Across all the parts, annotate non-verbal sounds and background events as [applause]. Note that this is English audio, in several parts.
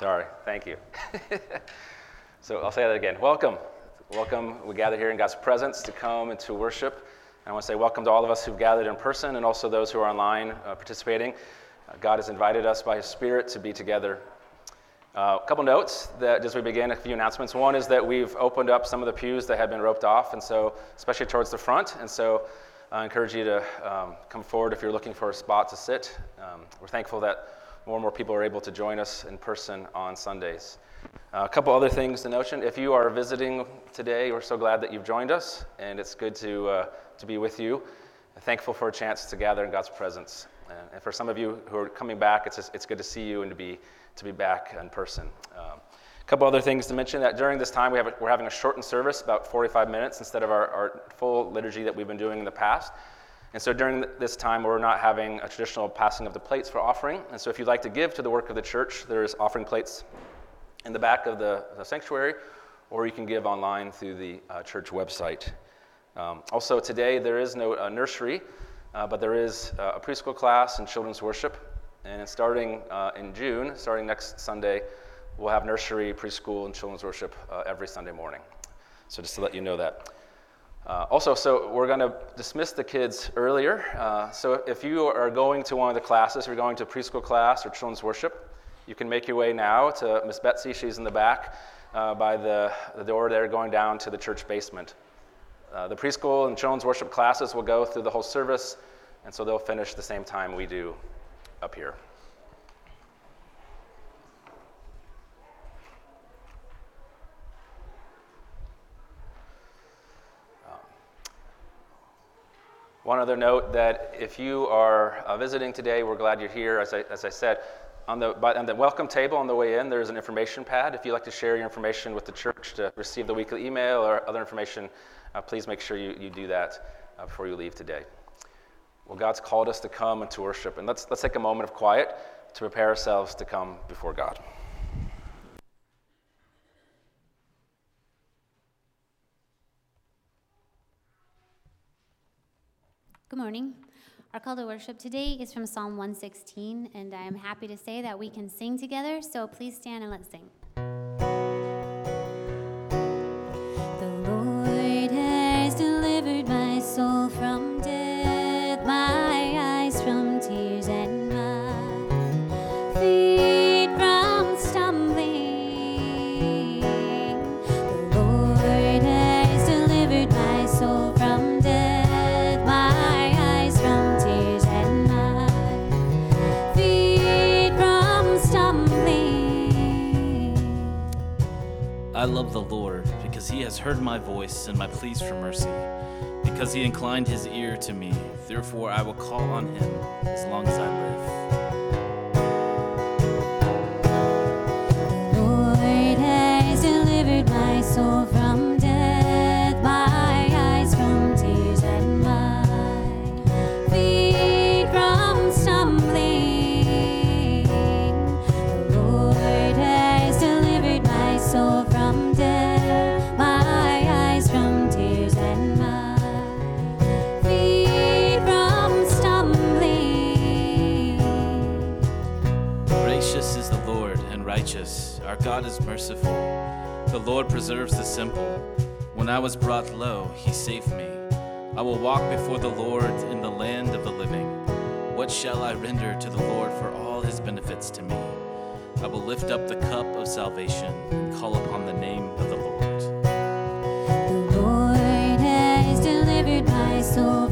Sorry, thank you. [laughs] so I'll say that again. Welcome. Welcome. We gather here in God's presence to come and to worship. I want to say welcome to all of us who've gathered in person and also those who are online uh, participating. Uh, God has invited us by His Spirit to be together. Uh, a couple notes that as we begin, a few announcements. One is that we've opened up some of the pews that had been roped off, and so especially towards the front. And so I encourage you to um, come forward if you're looking for a spot to sit. Um, we're thankful that more and more people are able to join us in person on Sundays. Uh, a couple other things to notion. If you are visiting today, we're so glad that you've joined us, and it's good to, uh, to be with you. thankful for a chance to gather in God's presence. and for some of you who are coming back, it's, just, it's good to see you and to be, to be back in person. Um, a couple other things to mention that during this time we have a, we're having a shortened service, about 45 minutes instead of our, our full liturgy that we've been doing in the past. And so during this time, we're not having a traditional passing of the plates for offering. And so if you'd like to give to the work of the church, there's offering plates in the back of the, the sanctuary, or you can give online through the uh, church website. Um, also, today there is no uh, nursery, uh, but there is uh, a preschool class and children's worship. And starting uh, in June, starting next Sunday, we'll have nursery, preschool, and children's worship uh, every Sunday morning. So just to let you know that. Uh, also, so we're going to dismiss the kids earlier. Uh, so if you are going to one of the classes, you're going to preschool class or children's worship, you can make your way now to Miss Betsy. She's in the back uh, by the, the door there going down to the church basement. Uh, the preschool and children's worship classes will go through the whole service, and so they'll finish the same time we do up here. One other note that if you are uh, visiting today, we're glad you're here. As I, as I said, on the, by, on the welcome table on the way in, there's an information pad. If you'd like to share your information with the church to receive the weekly email or other information, uh, please make sure you, you do that uh, before you leave today. Well, God's called us to come and to worship. And let's, let's take a moment of quiet to prepare ourselves to come before God. Good morning. Our call to worship today is from Psalm 116, and I am happy to say that we can sing together, so please stand and let's sing. Has heard my voice and my pleas for mercy. Because he inclined his ear to me, therefore I will call on him as long as I live. Lord has delivered my soul from God is merciful. The Lord preserves the simple. When I was brought low, he saved me. I will walk before the Lord in the land of the living. What shall I render to the Lord for all his benefits to me? I will lift up the cup of salvation and call upon the name of the Lord. The Lord has delivered my soul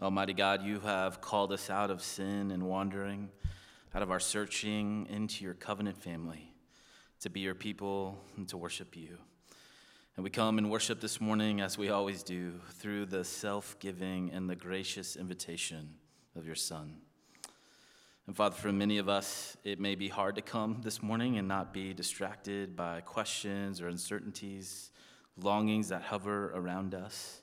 Almighty God, you have called us out of sin and wandering, out of our searching into your covenant family, to be your people and to worship you. And we come and worship this morning, as we always do, through the self giving and the gracious invitation of your Son. And Father, for many of us, it may be hard to come this morning and not be distracted by questions or uncertainties, longings that hover around us.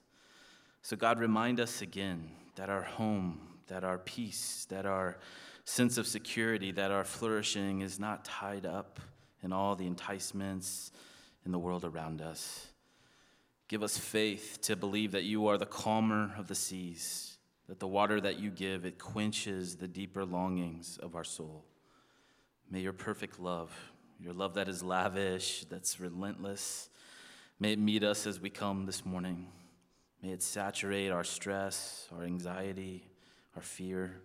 So, God, remind us again that our home, that our peace, that our sense of security, that our flourishing is not tied up in all the enticements in the world around us. Give us faith to believe that you are the calmer of the seas, that the water that you give, it quenches the deeper longings of our soul. May your perfect love, your love that is lavish, that's relentless, may it meet us as we come this morning. May it saturate our stress, our anxiety, our fear.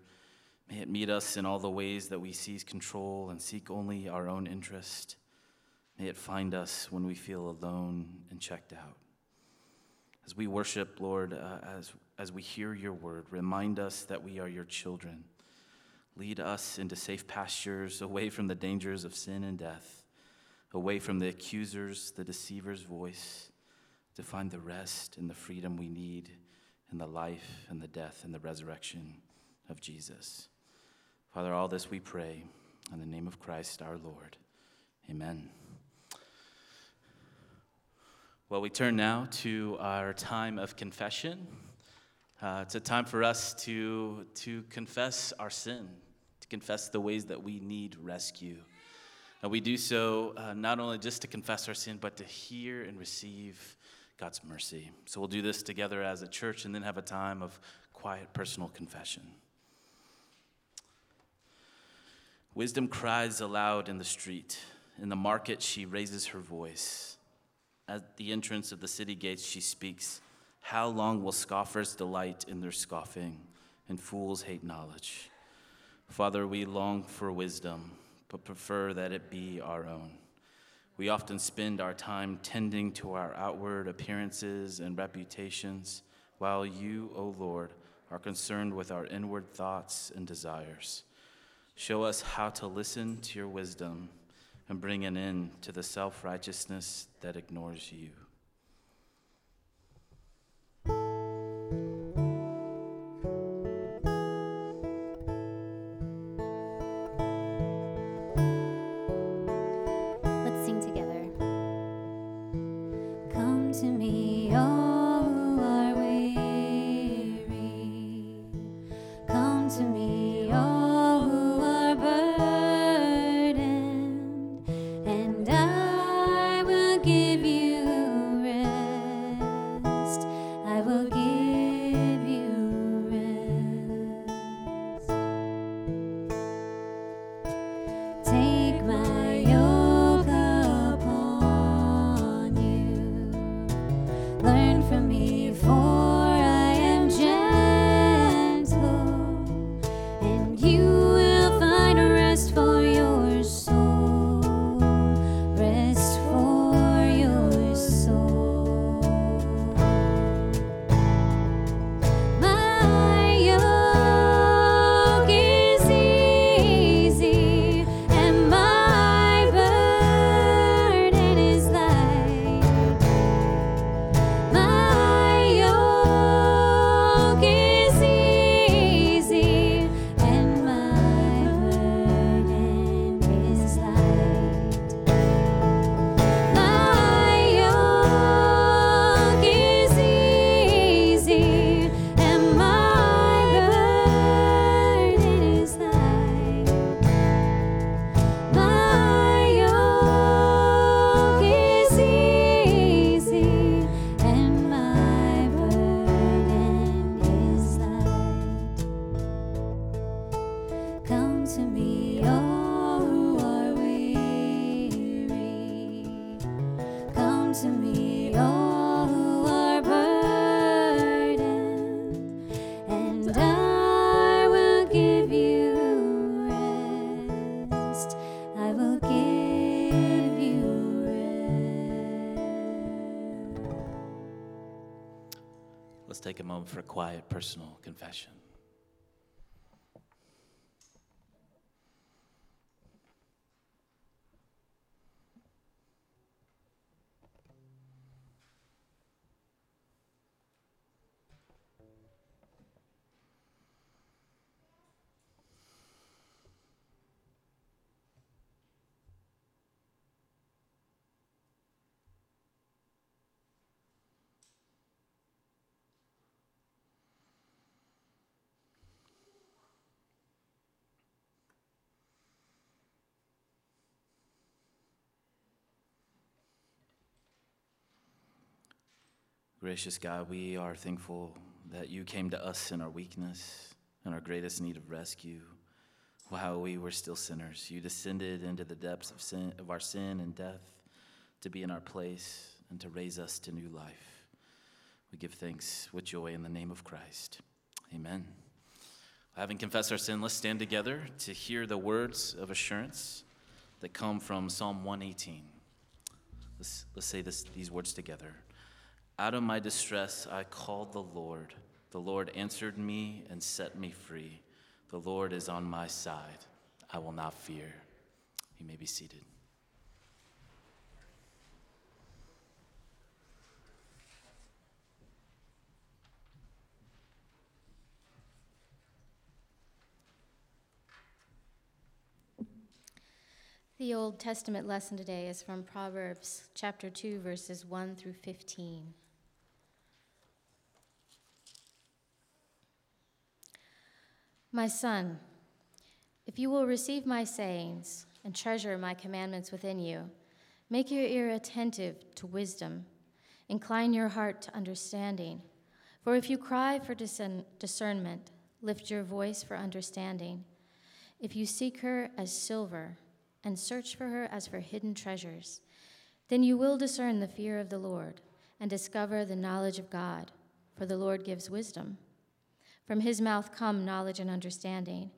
May it meet us in all the ways that we seize control and seek only our own interest. May it find us when we feel alone and checked out. As we worship, Lord, uh, as, as we hear your word, remind us that we are your children. Lead us into safe pastures, [laughs] away from the dangers of sin and death, away from the accusers, the deceiver's voice to find the rest and the freedom we need in the life and the death and the resurrection of Jesus. Father, all this we pray in the name of Christ our Lord. Amen. Well, we turn now to our time of confession. Uh, it's a time for us to, to confess our sin, to confess the ways that we need rescue. And we do so uh, not only just to confess our sin, but to hear and receive God's mercy. So we'll do this together as a church and then have a time of quiet personal confession. Wisdom cries aloud in the street. In the market, she raises her voice. At the entrance of the city gates, she speaks. How long will scoffers delight in their scoffing and fools hate knowledge? Father, we long for wisdom, but prefer that it be our own. We often spend our time tending to our outward appearances and reputations, while you, O Lord, are concerned with our inward thoughts and desires. Show us how to listen to your wisdom and bring an end to the self righteousness that ignores you. For quiet personal confession. Gracious God, we are thankful that you came to us in our weakness and our greatest need of rescue. While we were still sinners, you descended into the depths of, sin, of our sin and death to be in our place and to raise us to new life. We give thanks with joy in the name of Christ. Amen. Having confessed our sin, let's stand together to hear the words of assurance that come from Psalm 118. Let's, let's say this, these words together. Out of my distress, I called the Lord. The Lord answered me and set me free. The Lord is on my side. I will not fear. You may be seated. The Old Testament lesson today is from Proverbs chapter 2, verses 1 through 15. My son, if you will receive my sayings and treasure my commandments within you, make your ear attentive to wisdom, incline your heart to understanding. For if you cry for discern- discernment, lift your voice for understanding. If you seek her as silver and search for her as for hidden treasures, then you will discern the fear of the Lord and discover the knowledge of God, for the Lord gives wisdom. From his mouth come knowledge and understanding.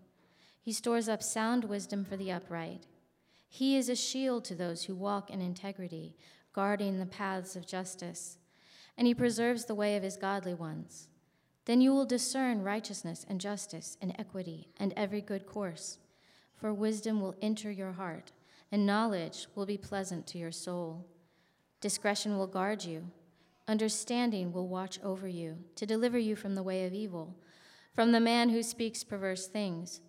He stores up sound wisdom for the upright. He is a shield to those who walk in integrity, guarding the paths of justice. And he preserves the way of his godly ones. Then you will discern righteousness and justice and equity and every good course. For wisdom will enter your heart, and knowledge will be pleasant to your soul. Discretion will guard you, understanding will watch over you, to deliver you from the way of evil from the man who speaks perverse things,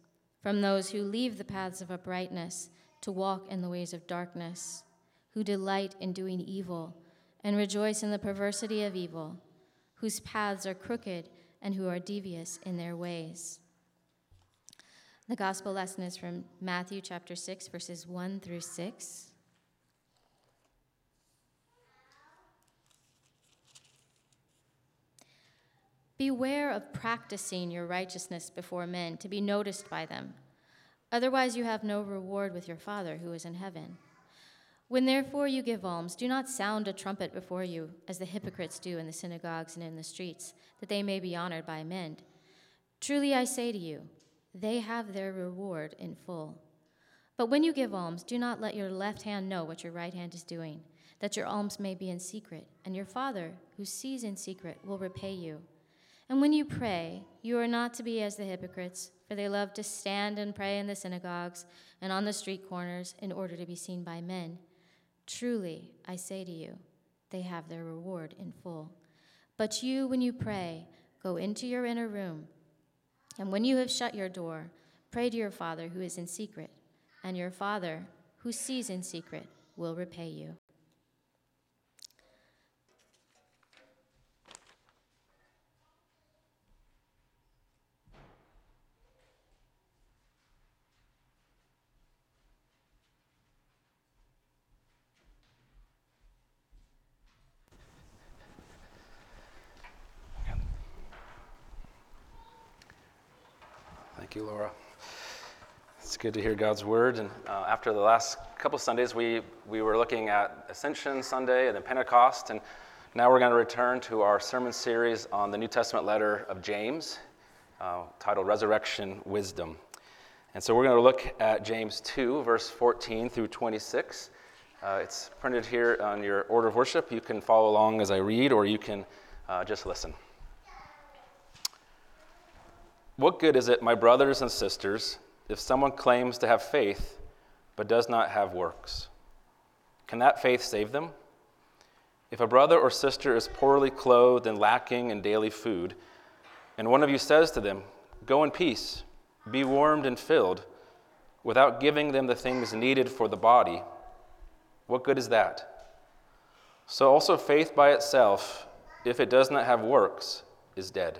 from those who leave the paths of uprightness to walk in the ways of darkness, who delight in doing evil and rejoice in the perversity of evil, whose paths are crooked and who are devious in their ways. The gospel lesson is from Matthew chapter 6, verses 1 through 6. Beware of practicing your righteousness before men to be noticed by them. Otherwise, you have no reward with your Father who is in heaven. When therefore you give alms, do not sound a trumpet before you, as the hypocrites do in the synagogues and in the streets, that they may be honored by men. Truly I say to you, they have their reward in full. But when you give alms, do not let your left hand know what your right hand is doing, that your alms may be in secret, and your Father, who sees in secret, will repay you. And when you pray, you are not to be as the hypocrites, for they love to stand and pray in the synagogues and on the street corners in order to be seen by men. Truly, I say to you, they have their reward in full. But you, when you pray, go into your inner room, and when you have shut your door, pray to your Father who is in secret, and your Father, who sees in secret, will repay you. Laura. It's good to hear God's word. And uh, after the last couple Sundays, we, we were looking at Ascension Sunday and then Pentecost. And now we're going to return to our sermon series on the New Testament letter of James, uh, titled Resurrection Wisdom. And so we're going to look at James 2, verse 14 through 26. Uh, it's printed here on your order of worship. You can follow along as I read, or you can uh, just listen. What good is it, my brothers and sisters, if someone claims to have faith but does not have works? Can that faith save them? If a brother or sister is poorly clothed and lacking in daily food, and one of you says to them, Go in peace, be warmed and filled, without giving them the things needed for the body, what good is that? So also faith by itself, if it does not have works, is dead.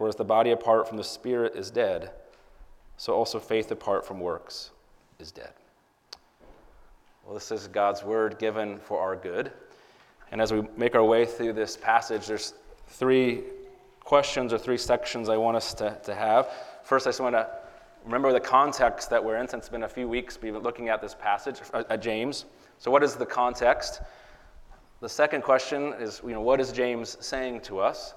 For as the body apart from the spirit is dead, so also faith apart from works is dead. Well, this is God's word given for our good. And as we make our way through this passage, there's three questions or three sections I want us to, to have. First, I just want to remember the context that we're in, since it's been a few weeks we've been looking at this passage uh, at James. So, what is the context? The second question is, you know, what is James saying to us?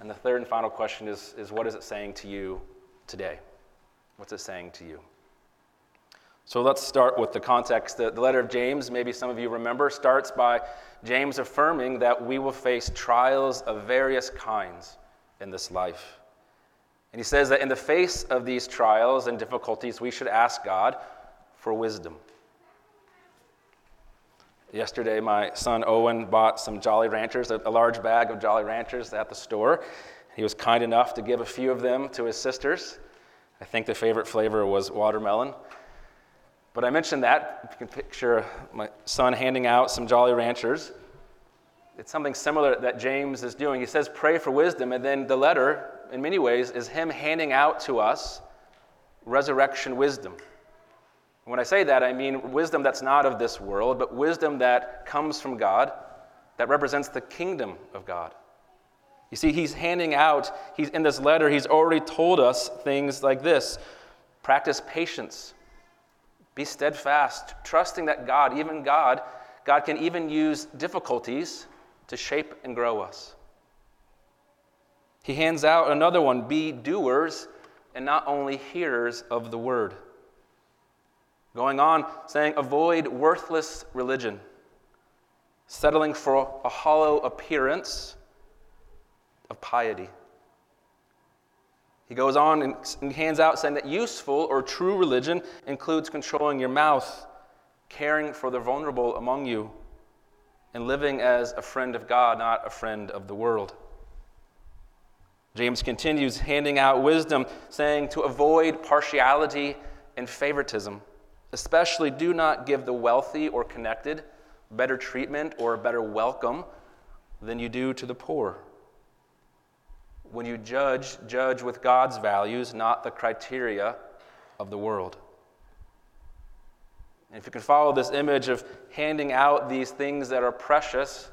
And the third and final question is, is what is it saying to you today? What's it saying to you? So let's start with the context. The, the, letter of James, maybe some of you remember, starts by James affirming that we will face trials of various kinds in this life. And he says that in the face of these trials and difficulties, we should ask God for wisdom. Yesterday, my son Owen bought some Jolly Ranchers, a, a large bag of Jolly Ranchers at the store. He was kind enough to give a few of them to his sisters. I think the favorite flavor was watermelon. But I mentioned that. You can picture my son handing out some Jolly Ranchers. It's something similar that James is doing. He says, Pray for wisdom, and then the letter, in many ways, is him handing out to us resurrection wisdom. When I say that, I mean wisdom that's not of this world, but wisdom that comes from God, that represents the kingdom of God. You see, he's handing out, he's in this letter, he's already told us things like this practice patience, be steadfast, trusting that God, even God, God can even use difficulties to shape and grow us. He hands out another one be doers and not only hearers of the word. Going on, saying, avoid worthless religion, settling for a hollow appearance of piety. He goes on and hands out saying that useful or true religion includes controlling your mouth, caring for the vulnerable among you, and living as a friend of God, not a friend of the world. James continues handing out wisdom, saying to avoid partiality and favoritism. Especially, do not give the wealthy or connected better treatment or a better welcome than you do to the poor. When you judge, judge with God's values, not the criteria of the world. And if you can follow this image of handing out these things that are precious,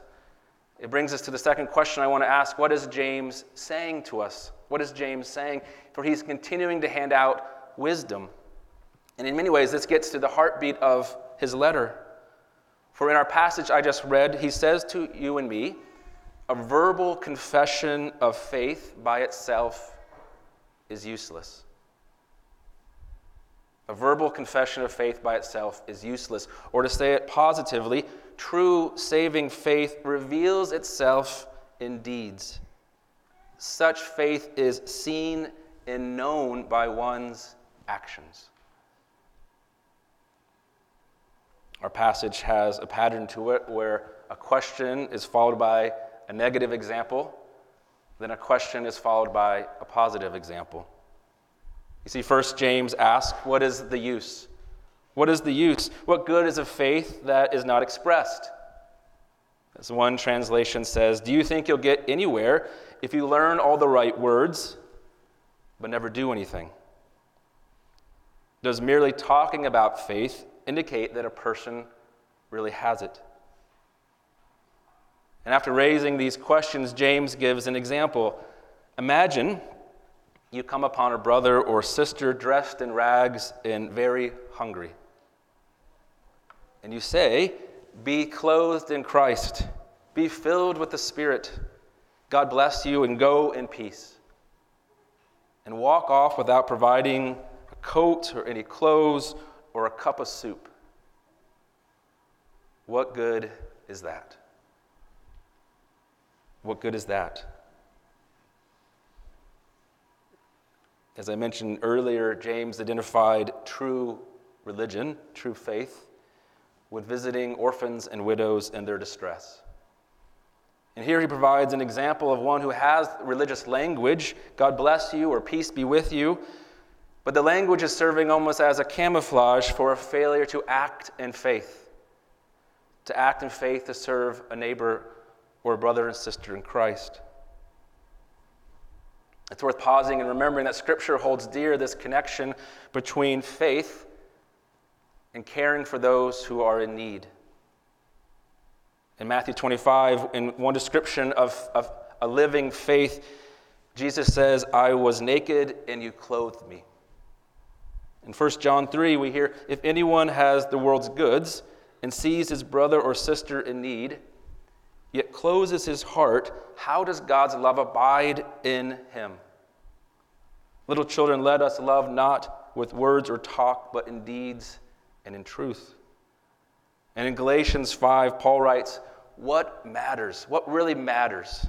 it brings us to the second question I want to ask What is James saying to us? What is James saying? For he's continuing to hand out wisdom. And in many ways, this gets to the heartbeat of his letter. For in our passage I just read, he says to you and me, a verbal confession of faith by itself is useless. A verbal confession of faith by itself is useless. Or to say it positively, true saving faith reveals itself in deeds. Such faith is seen and known by one's actions. Our passage has a pattern to it where a question is followed by a negative example, then a question is followed by a positive example. You see, first James asks, What is the use? What is the use? What good is a faith that is not expressed? As one translation says, Do you think you'll get anywhere if you learn all the right words but never do anything? Does merely talking about faith indicate that a person really has it? And after raising these questions, James gives an example. Imagine you come upon a brother or sister dressed in rags and very hungry. And you say, Be clothed in Christ, be filled with the Spirit. God bless you and go in peace. And walk off without providing a coat or any clothes or a cup of soup. What good is that? What good is that? As I mentioned earlier, James identified true religion, true faith, with visiting orphans and widows in their distress. And here he provides an example of one who has religious language God bless you or peace be with you. But the language is serving almost as a camouflage for a failure to act in faith. To act in faith to serve a neighbor or a brother and sister in Christ. It's worth pausing and remembering that Scripture holds dear this connection between faith and caring for those who are in need. In Matthew 25, in one description of, of a living faith, Jesus says, I was naked and you clothed me. In 1 John 3, we hear, If anyone has the world's goods and sees his brother or sister in need, yet closes his heart, how does God's love abide in him? Little children, let us love not with words or talk, but in deeds and in truth. And in Galatians 5, Paul writes, What matters? What really matters?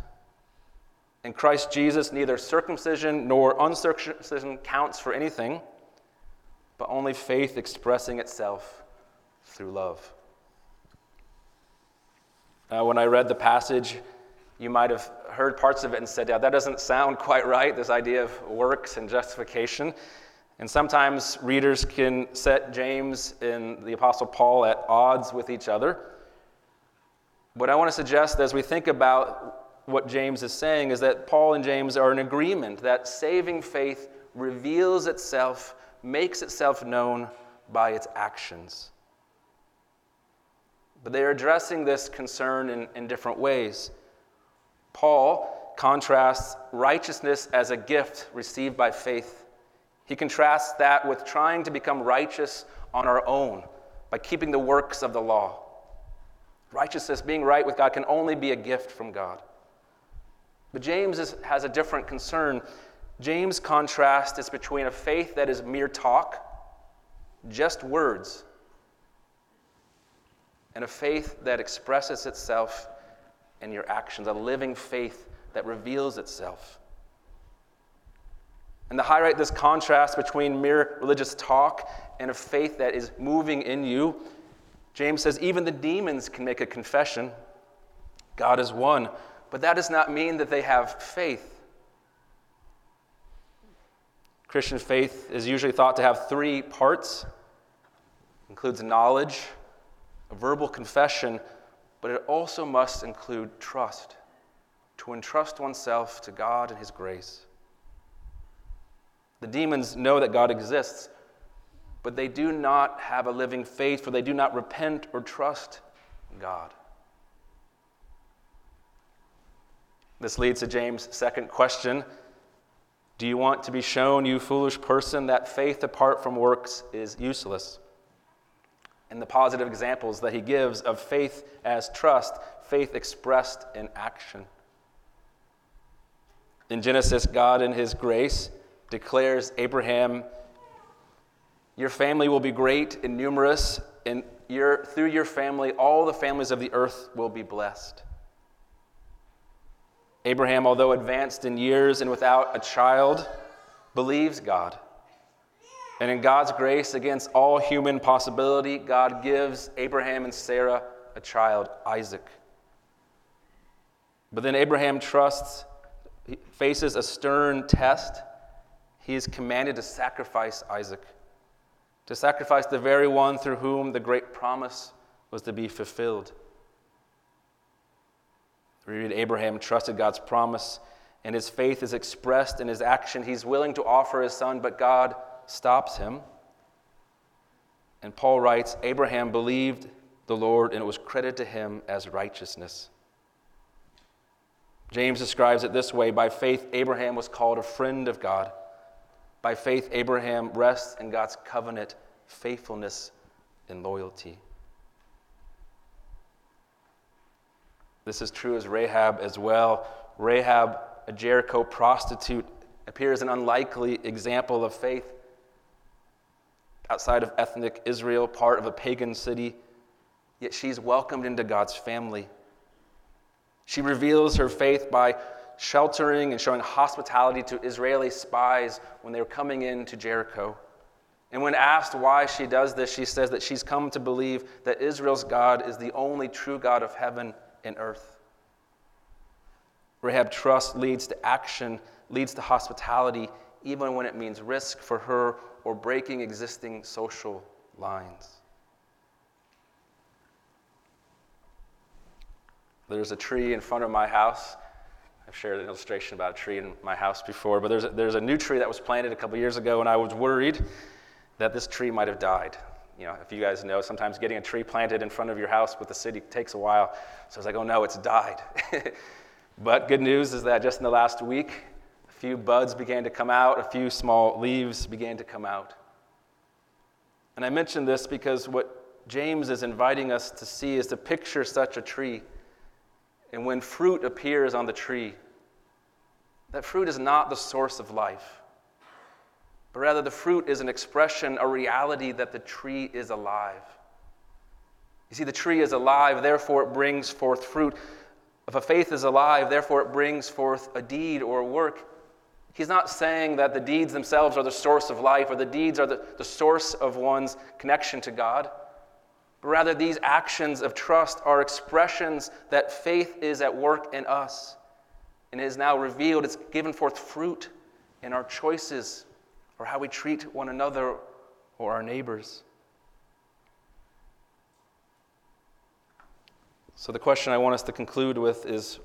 In Christ Jesus, neither circumcision nor uncircumcision counts for anything, but only faith expressing itself through love. Uh, when I read the passage, you might have heard parts of it and said, Yeah, that doesn't sound quite right, this idea of works and justification. And sometimes readers can set James and the Apostle Paul at odds with each other. What I want to suggest as we think about what James is saying is that Paul and James are in agreement that saving faith reveals itself, makes itself known by its actions. But they are addressing this concern in, in different ways. Paul contrasts righteousness as a gift received by faith. He contrasts that with trying to become righteous on our own by keeping the works of the law. Righteousness, being right with God, can only be a gift from God. But James is, has a different concern. James' contrast is between a faith that is mere talk, just words, and a faith that expresses itself in your actions, a living faith that reveals itself. And to highlight this contrast between mere religious talk and a faith that is moving in you, James says even the demons can make a confession God is one, but that does not mean that they have faith. Christian faith is usually thought to have three parts. It includes knowledge, a verbal confession, but it also must include trust, to entrust oneself to God and His grace. The demons know that God exists, but they do not have a living faith, for they do not repent or trust God. This leads to James' second question Do you want to be shown, you foolish person, that faith apart from works is useless? and the positive examples that he gives of faith as trust, faith expressed in action. In Genesis, God, in his grace, declares Abraham, Your family will be great and numerous, and your, through your family, all the families of the earth will be blessed. Abraham, although advanced in years and without a child, believes God and in God's grace, against all human possibility, God gives Abraham and Sarah a child, Isaac. But then Abraham trusts, faces a stern test. he is commanded to sacrifice Isaac, to sacrifice the very one through whom the great promise was to be fulfilled. We read Abraham trusted God's promise, and his faith is expressed in his action. He's willing to offer his son, but God stops him. And Paul writes Abraham believed the Lord, and it was credited to him as righteousness. James describes it this way By faith, Abraham was called a friend of God. By faith, Abraham rests in God's covenant, faithfulness, and loyalty. This is true as Rahab as well. Rahab, a Jericho prostitute, appears an unlikely example of faith. Outside of ethnic Israel, part of a pagan city, yet she's welcomed into God's family. She reveals her faith by sheltering and showing hospitality to Israeli spies when they were coming into Jericho. And when asked why she does this, she says that she's come to believe that Israel's God is the only true God of heaven and earth. Rahab trust leads to action, leads to hospitality, even when it means risk for her or breaking existing social lines. There's a tree in front of my house. I've shared an illustration about a tree in my house before, but there's a, there's a new tree that was planted a couple years ago, and I was worried that this tree might have died. You know, if you guys know, sometimes getting a tree planted in front of your house with the city takes a while. So I was like, oh no, it's died. [laughs] but good news is that just in the last week, a few buds began to come out, a few small leaves began to come out. And I mention this because what James is inviting us to see is to picture such a tree and when fruit appears on the tree, that fruit is not the source of life, but rather the fruit is an expression, a reality that the tree is alive. You see, the tree is alive, therefore it brings forth fruit. If a faith is alive, therefore it brings forth a deed or a work. He's not saying that the deeds themselves are the source of life or the deeds are the, the source of one's connection to God. But rather, these actions of trust are expressions that faith is at work in us and is now revealed. It's given forth fruit in our choices or how we treat one another or our neighbors. So, the question I want us to conclude with is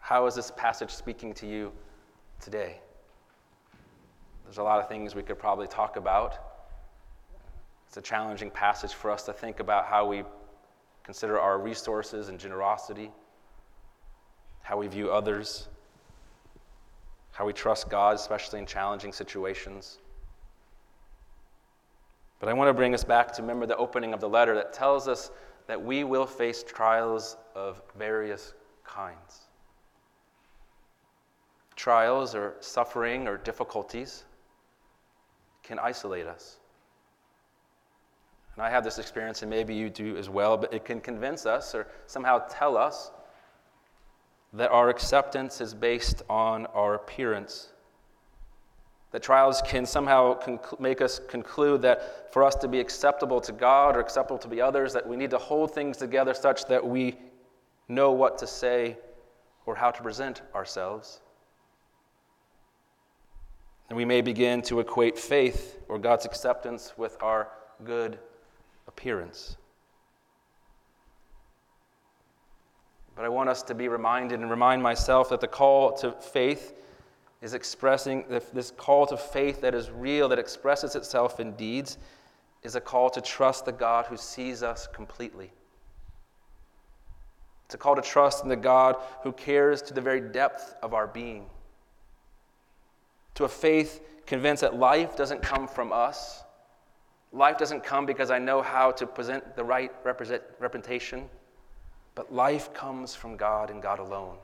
how is this passage speaking to you today? There's a lot of things we could probably talk about. It's a challenging passage for us to think about how we consider our resources and generosity, how we view others, how we trust God, especially in challenging situations. But I want to bring us back to remember the opening of the letter that tells us that we will face trials of various kinds. Trials or suffering or difficulties can isolate us. And I have this experience, and maybe you do as well, but it can convince us or somehow tell us that our acceptance is based on our appearance. That trials can somehow conc- make us conclude that for us to be acceptable to God or acceptable to the others, that we need to hold things together such that we know what to say or how to present ourselves. And we may begin to equate faith or God's acceptance with our good appearance. But I want us to be reminded and remind myself that the call to faith is expressing this call to faith that is real, that expresses itself in deeds, is a call to trust the God who sees us completely. It's a call to trust in the God who cares to the very depth of our being. To a faith convinced that life doesn't come from us, Life doesn't come because I know how to present the right representation, but life comes from God and God alone.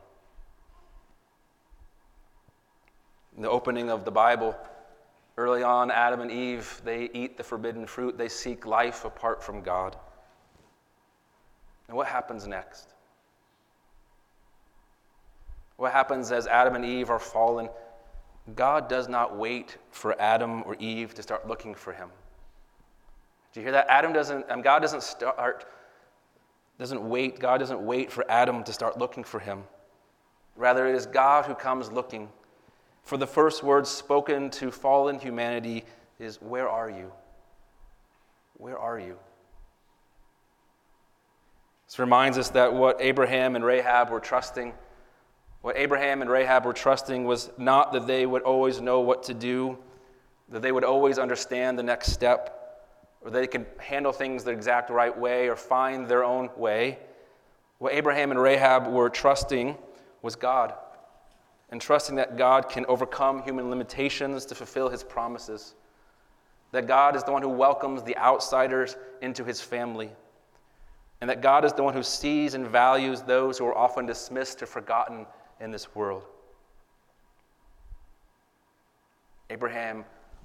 In the opening of the Bible, early on, Adam and Eve, they eat the forbidden fruit. They seek life apart from God. And what happens next? What happens as Adam and Eve are fallen? God does not wait for Adam or Eve to start looking for him. Do you hear that? Adam doesn't, um, God doesn't start, doesn't wait, God doesn't wait for Adam to start looking for him. Rather, it is God who comes looking. For the first words spoken to fallen humanity is, Where are you? Where are you? This reminds us that what Abraham and Rahab were trusting, what Abraham and Rahab were trusting was not that they would always know what to do, that they would always understand the next step, or they could handle things the exact right way or find their own way. What Abraham and Rahab were trusting was God, and trusting that God can overcome human limitations to fulfill his promises, that God is the one who welcomes the outsiders into his family, and that God is the one who sees and values those who are often dismissed or forgotten in this world. Abraham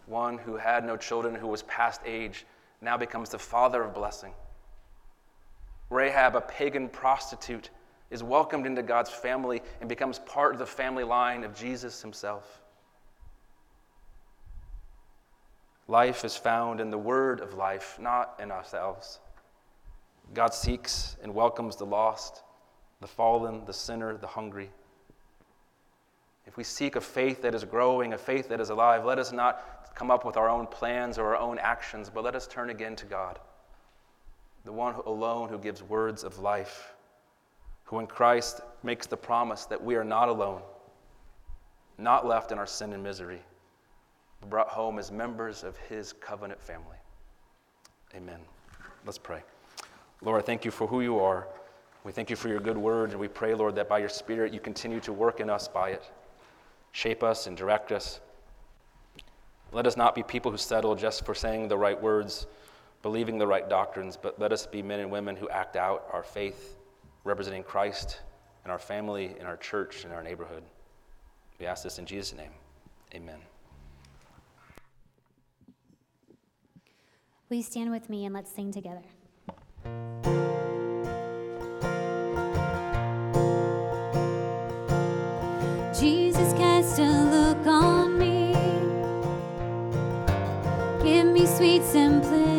one who had no children, who was past age, now becomes the father of blessing. Rahab, a pagan prostitute, is welcomed into God's family and becomes part of the family line of Jesus himself. Life is found in the word of life, not in ourselves. God seeks and welcomes the lost, the fallen, the sinner, the hungry. If we seek a faith that is growing, a faith that is alive, let us not come up with our own plans or our own actions, but let us turn again to God, the one alone who gives words of life, who in Christ makes the promise that we are not alone, not left in our sin and misery, but brought home as members of his covenant family. Amen. Let's pray. Lord, I thank you for who you are. We thank you for your good word, and we pray, Lord, that by your Spirit you continue to work in us by it. Shape us and direct us. Let us not be people who settle just for saying the right words, believing the right doctrines, but let us be men and women who act out our faith, representing Christ in our family, in our church, in our neighborhood. We ask this in Jesus' name. Amen. Will you stand with me and let's sing together. Sweet simplicity.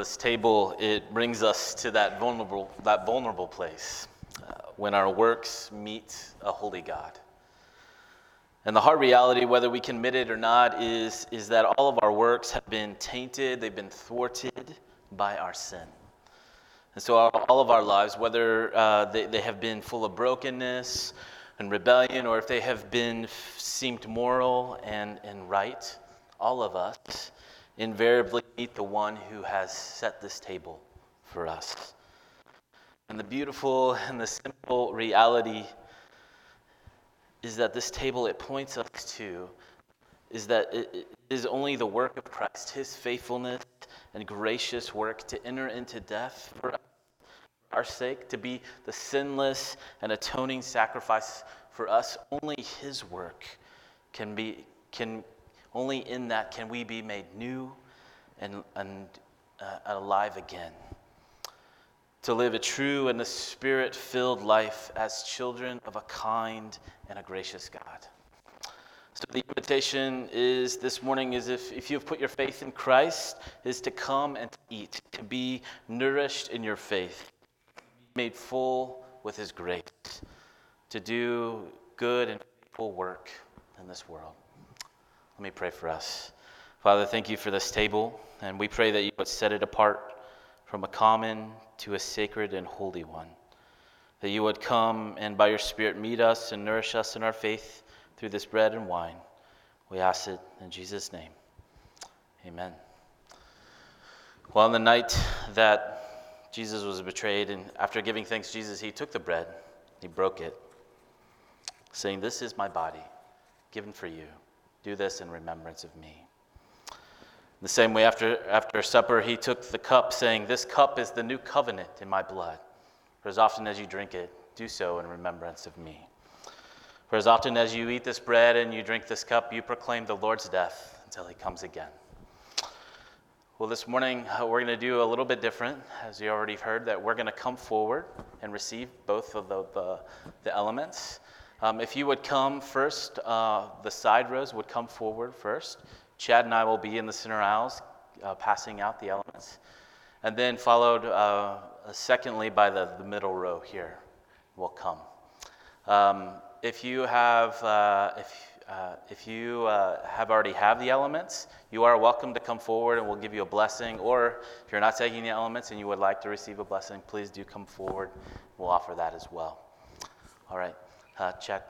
This table it brings us to that vulnerable that vulnerable place uh, when our works meet a holy God. And the hard reality, whether we can admit it or not, is, is that all of our works have been tainted, they've been thwarted by our sin. And so, all, all of our lives, whether uh, they, they have been full of brokenness and rebellion, or if they have been seemed moral and, and right, all of us invariably meet the one who has set this table for us. And the beautiful and the simple reality is that this table it points us to is that it is only the work of Christ, his faithfulness and gracious work to enter into death for our sake, to be the sinless and atoning sacrifice for us. Only his work can be can only in that can we be made new and, and uh, alive again. To live a true and a spirit filled life as children of a kind and a gracious God. So the invitation is this morning is if, if you've put your faith in Christ, is to come and to eat, to be nourished in your faith, made full with his grace, to do good and faithful work in this world. Let me pray for us. Father, thank you for this table, and we pray that you would set it apart from a common to a sacred and holy one. That you would come and by your Spirit meet us and nourish us in our faith through this bread and wine. We ask it in Jesus' name. Amen. Well, on the night that Jesus was betrayed, and after giving thanks Jesus, he took the bread, he broke it, saying, This is my body, given for you. Do this in remembrance of me. The same way, after, after supper, he took the cup, saying, This cup is the new covenant in my blood. For as often as you drink it, do so in remembrance of me. For as often as you eat this bread and you drink this cup, you proclaim the Lord's death until he comes again. Well, this morning uh, we're going to do a little bit different, as you already heard, that we're going to come forward and receive both of the, the, the elements. Um, if you would come first, uh, the side rows would come forward first. Chad and I will be in the center aisles uh, passing out the elements. And then followed, uh, secondly, by the, the middle row here will come. Um, if you have, uh, if, uh, if you uh, have already have the elements, you are welcome to come forward and we'll give you a blessing. Or if you're not taking the elements and you would like to receive a blessing, please do come forward. We'll offer that as well. All right. Uh, check.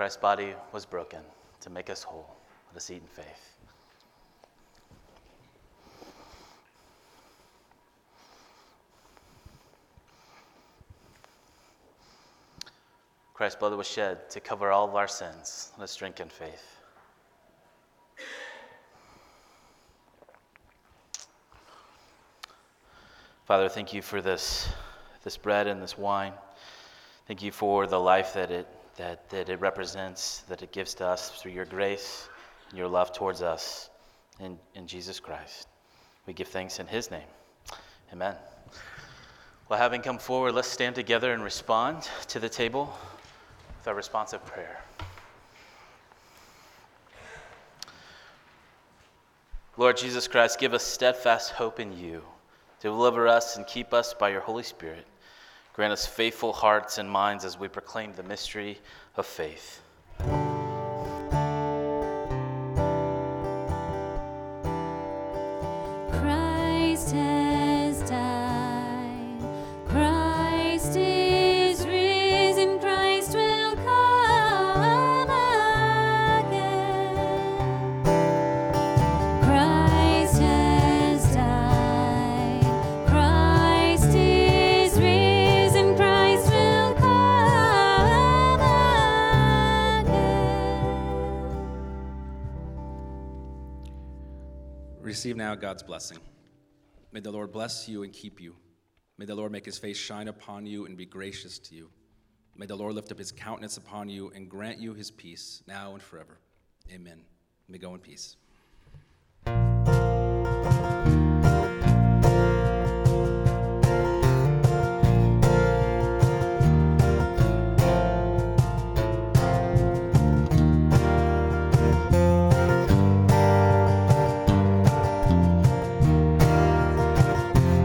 Christ's body was broken to make us whole. Let us eat in faith. Christ's blood was shed to cover all of our sins. Let's drink in faith. Father, thank you for this, this bread and this wine. Thank you for the life that it, that, that it represents, that it gives to us through your grace and your love towards us in, in Jesus Christ. We give thanks in his name. Amen. Well, having come forward, let's stand together and respond to the table with our responsive prayer. Lord Jesus Christ, give us steadfast hope in you. Deliver us and keep us by your Holy Spirit. Grant us faithful hearts and minds as we proclaim the mystery of faith. God's blessing. May the Lord bless you and keep you. May the Lord make his face shine upon you and be gracious to you. May the Lord lift up his countenance upon you and grant you his peace now and forever. Amen. May go in peace.